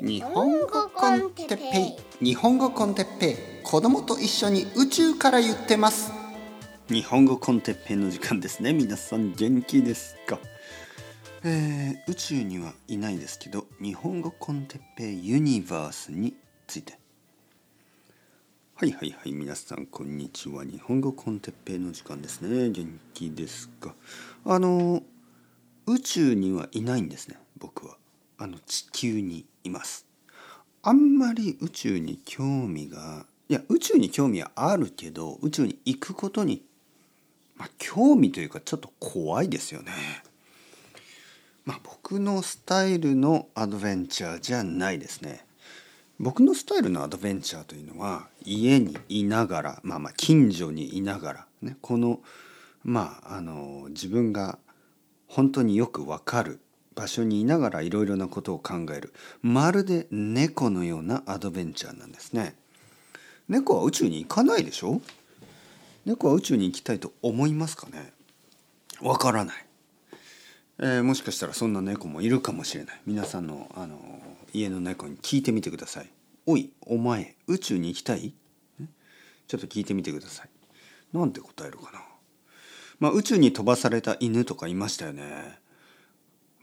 日本語 con テッペイ。日本語 con テッペイ。子供と一緒に宇宙から言ってます。日本語 con テッペイの時間ですね。皆さん元気ですか？えー、宇宙にはいないですけど日本語 con テッペイ Universe について。はいはいはい。皆さんこんにちは。日本語 con テッペイの時間ですね。元気ですか？あの宇宙にはいないんですね僕はあの地球にいますあんまり宇宙に興味がいや宇宙に興味はあるけど宇宙に行くことに、まあ、興味というかちょっと怖いですよね。まあ、僕のスタイルのアドベンチャーじゃないですね。僕のスタイルのアドベンチャーというのは家にいながら、まあ、まあ近所にいながら、ね、このまああの自分が本当によくわかる場所にいながらいろいろなことを考える。まるで猫のようなアドベンチャーなんですね。猫は宇宙に行かないでしょ？猫は宇宙に行きたいと思いますかね？わからない、えー、もしかしたらそんな猫もいるかもしれない。皆さんのあの家の猫に聞いてみてください。おいお前宇宙に行きたい？ちょっと聞いてみてください。なんて答えるかな？まあ宇宙に飛ばされた犬とかいましたよね。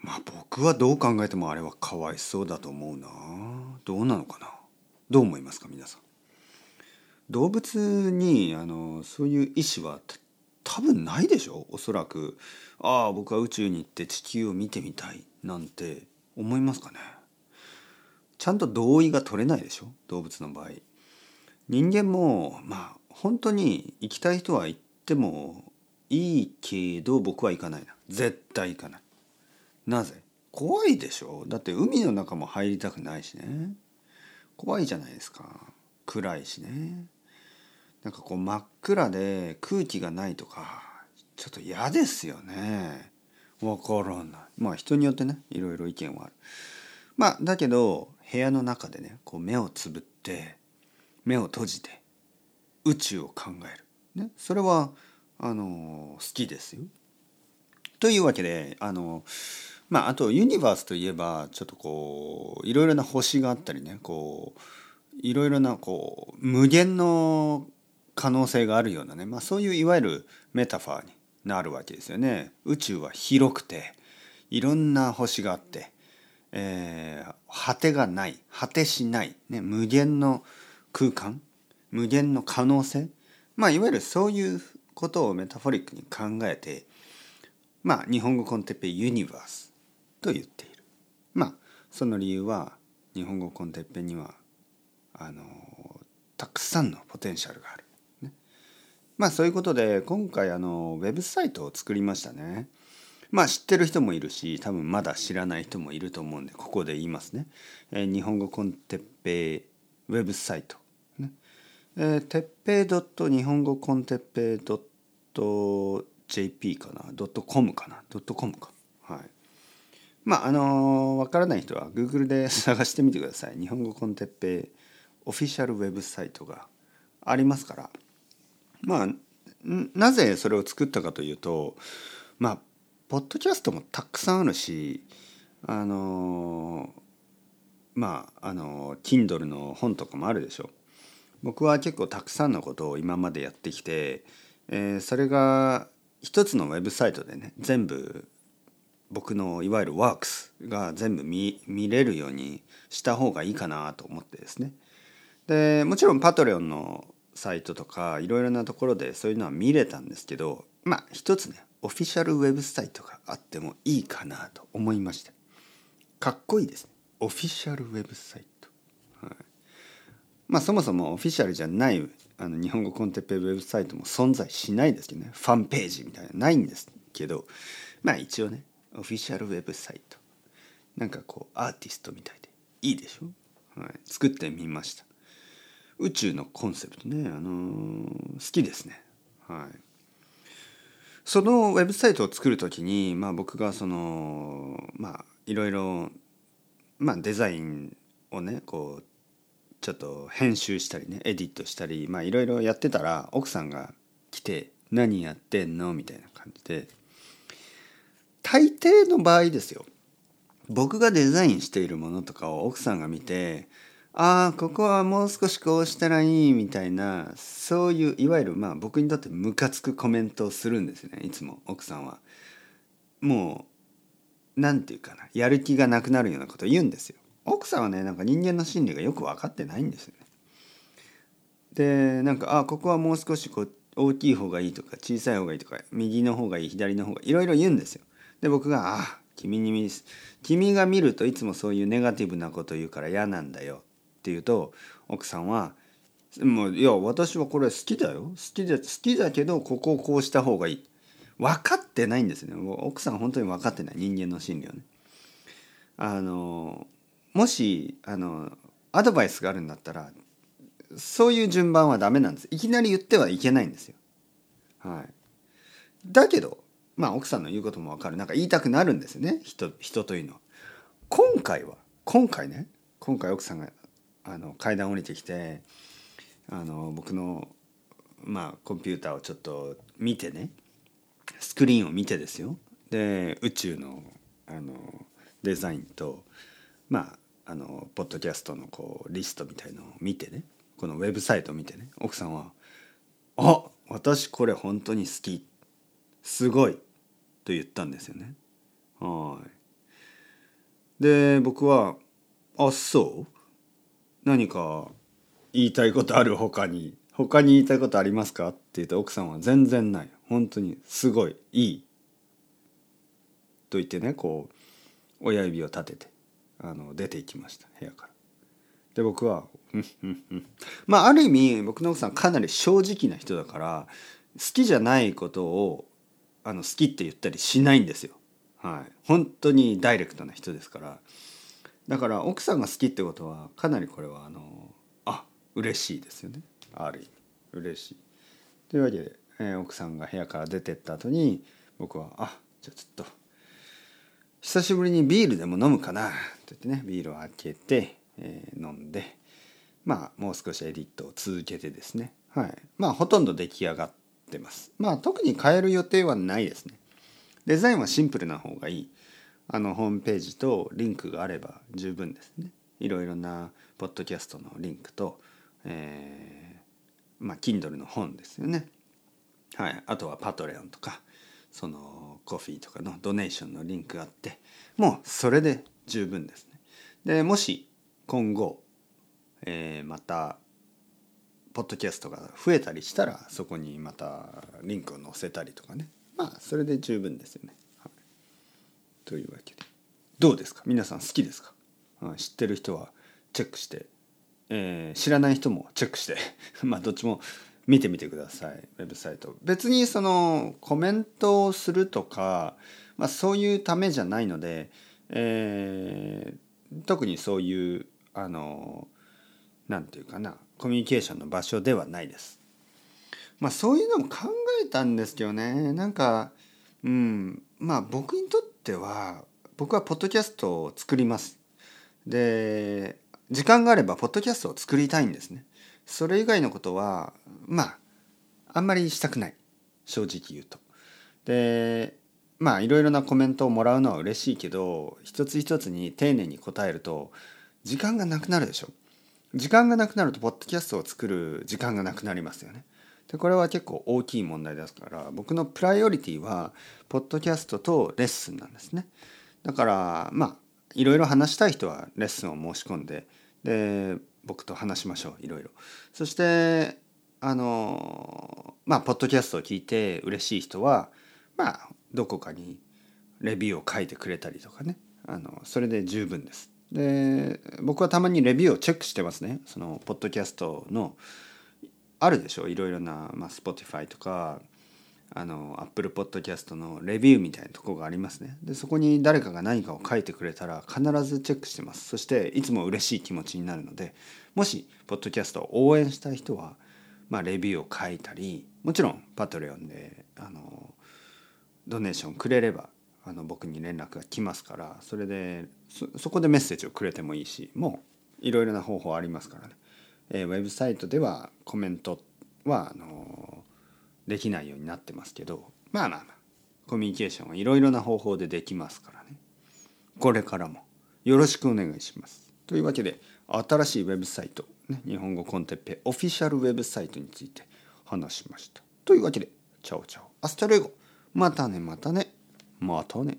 まあ僕はどう考えてもあれはかわいそうだと思うな。どうなのかな。どう思いますか皆さん。動物にあのそういう意志は多分ないでしょ。おそらく。ああ僕は宇宙に行って地球を見てみたい。なんて思いますかね。ちゃんと同意が取れないでしょ。動物の場合。人間もまあ本当に行きたい人は行ってもいいけど僕は行かないな。絶対行かない。なぜ？怖いでしょ？だって海の中も入りたくないしね。怖いじゃないですか。暗いしね。なんかこう真っ暗で空気がないとかちょっと嫌ですよね。わからない。まあ人によってねいろいろ意見はある。まあだけど部屋の中でねこう目をつぶって目を閉じて宇宙を考える、ね、それはあの好きですよ。というわけであのまあ、あとユニバースといえばちょっとこういろいろな星があったりねこういろいろなこう無限の可能性があるようなね、まあ、そういういわゆるメタファーになるわけですよね。宇宙は広くていろんな星があって、えー、果てがない果てしない、ね、無限の空間無限の可能性まあいわゆるそういうことをメタフォリックに考えてまあ日本語コンテッペユニバースと言っている。まあその理由は日本語コンテッペにはあのたくさんのポテンシャルがある、ね、まあそういうことで今回あのウェブサイトを作りましたね。まあ知ってる人もいるし多分まだ知らない人もいると思うんでここで言いますね、えー、日本語コンテッペイウェブサイト。ね。えー、てっぺい日本語コンテッペイ .jp かな .com かな .com か。はい。まああのわからない人は Google で 探してみてください。日本語コンテッペイオフィシャルウェブサイトがありますから。まあなぜそれを作ったかというとまあポッドキャストもたくさんあるしあのまああの Kindle の本とかもあるでしょ。僕は結構たくさんのことを今までやってきて、えー、それが一つのウェブサイトでね全部僕のいわゆるワークスが全部見れるようにした方がいいかなと思ってですね。でもちろんパトレオンのサイトとかいろいろなところでそういうのは見れたんですけどまあ一つねオフィシャルウェブサイトがあってもいいかなと思いましたかっこいいですね。オフィシャルウェブサイト、はい、まあそもそもオフィシャルじゃないあの日本語コンテッペウェブサイトも存在しないですけどね。ファンページみたいなないんですけどまあ一応ねオフィシャルウェブサイトなんかこうアーティストみたいでいいでしょ、はい、作ってみました。宇宙のコンセプトね、あのー、好きですね。はい。そのウェブサイトを作る時に、まあ、僕がそのまあいろいろ、ま、デザインをねこうちょっと編集したりねエディットしたりまあいろいろやってたら奥さんが来て「何やってんの?」みたいな感じで大抵の場合ですよ僕がデザインしているものとかを奥さんが見てああここはもう少しこうしたらいいみたいなそういういわゆるまあ僕にとってムカつくコメントをするんですねいつも奥さんは。もう何て言うかなやる気がなくなるようなことを言うんですよ。奥さんはねなんか人間の心理がよく分かってないんですよね。でなんかあここはもう少しこう大きい方がいいとか小さい方がいいとか右の方がいい左の方がいいいろいろ言うんですよ。で僕が「あ君に見君が見るといつもそういうネガティブなこと言うから嫌なんだよ」って言うと奥さんは「もういや私はこれ好きだよ。好きだ好きだけどここをこうした方がいい」分かってないんですね。奥さん本当に分かってない。人間の心理をね。あのもしあのアドバイスがあるんだったらそういう順番はダメなんです。いきなり言ってはいけないんですよ。はい、だけどまあ奥さんの言うことも分かる。なんか言いたくなるんですよね。人人というのは。今回は今回ね今回奥さんがあの階段降りてきてあの僕のまあコンピューターをちょっと見てねスクリーンを見てですよ。で宇宙のあのデザインとまああのポッドキャストのこうリストみたいのを見てねこのウェブサイトを見てね奥さんは「あ私これ本当に好き。すごい」と言ったんですよね。はいで僕は「あそう？何か言いたいことある他に他に言いたいことありますか?」って言って奥さんは「全然ない本当にすごいいい」と言ってねこう親指を立ててあの出ていきました部屋から。で僕はまあある意味僕の奥さんかなり正直な人だから好きじゃないことをあの好きって言ったりしないんですよ。はい、本当にダイレクトな人ですから。だから奥さんが好きってことはかなりこれはあのあ嬉しいですよね。ある意味。嬉しい。というわけで、えー、奥さんが部屋から出てった後に僕は「あじゃあちょっと久しぶりにビールでも飲むかな」って言ってねビールを開けてえー、飲んでまあもう少しエディットを続けてですね。はい。まあほとんど出来上がってます。まあ特に変える予定はないですね。デザインはシンプルな方がいい。あのホームページとリンクがあれば十分ですね。いろいろなポッドキャストのリンクと、えー、まあ Kindle の本ですよね。はい。あとはパトレオンとかそのコフィーとかのドネーションのリンクがあってもうそれで十分ですね。でもし今後、えー、またポッドキャストが増えたりしたらそこにまたリンクを載せたりとかね。まあそれで十分ですよね。はい、というわけで。どうですか？皆さん好きですか、うん、知ってる人はチェックして、えー、知らない人もチェックして。まあどっちも見てみてください。ウェブサイト。別にそのコメントをするとか、まあ、そういうためじゃないので、えー、特にそういうあの何て言うかな。コミュニケーションの場所ではないです。まあそういうのも考えたんですけどねなんかうんまあ僕にとっては僕はポッドキャストを作ります。で時間があればポッドキャストを作りたいんですね。それ以外のことはまああんまりしたくない正直言うと。でまあいろいろなコメントをもらうのは嬉しいけど一つ一つに丁寧に答えると時間がなくなるでしょ時間がなくなるとポッドキャストを作る時間がなくなりますよね。でこれは結構大きい問題ですから僕のプライオリティはポッドキャストとレッスンなんですね。だからまあいろいろ話したい人はレッスンを申し込んでで僕と話しましょういろいろ。そしてあのまあポッドキャストを聞いて嬉しい人はまあどこかにレビューを書いてくれたりとかね。あのそれで十分です。で僕はたまにレビューをチェックしてますね。そのポッドキャストのあるでしょ？いろいろな、まあ、Spotify とかあの Apple Podcast のレビューみたいなとこがありますね。でそこに誰かが何かを書いてくれたら必ずチェックしてます。そしていつも嬉しい気持ちになるのでもしポッドキャストを応援したい人は、まあ、レビューを書いたりもちろんパトレオンであのドネーションくれればあの僕に連絡が来ますからそれでそこでメッセージをくれてもいいしもういろいろな方法ありますからね、えー、ウェブサイトではコメントはあのできないようになってますけどまあまあまあコミュニケーションはいろいろな方法でできますからね。これからもよろしくお願いします。というわけで新しいウェブサイト、ね、日本語 con テッペイオフィシャルウェブサイトについて話しました。というわけで Ciao ciao。 Hasta luego。またねまたね。またね。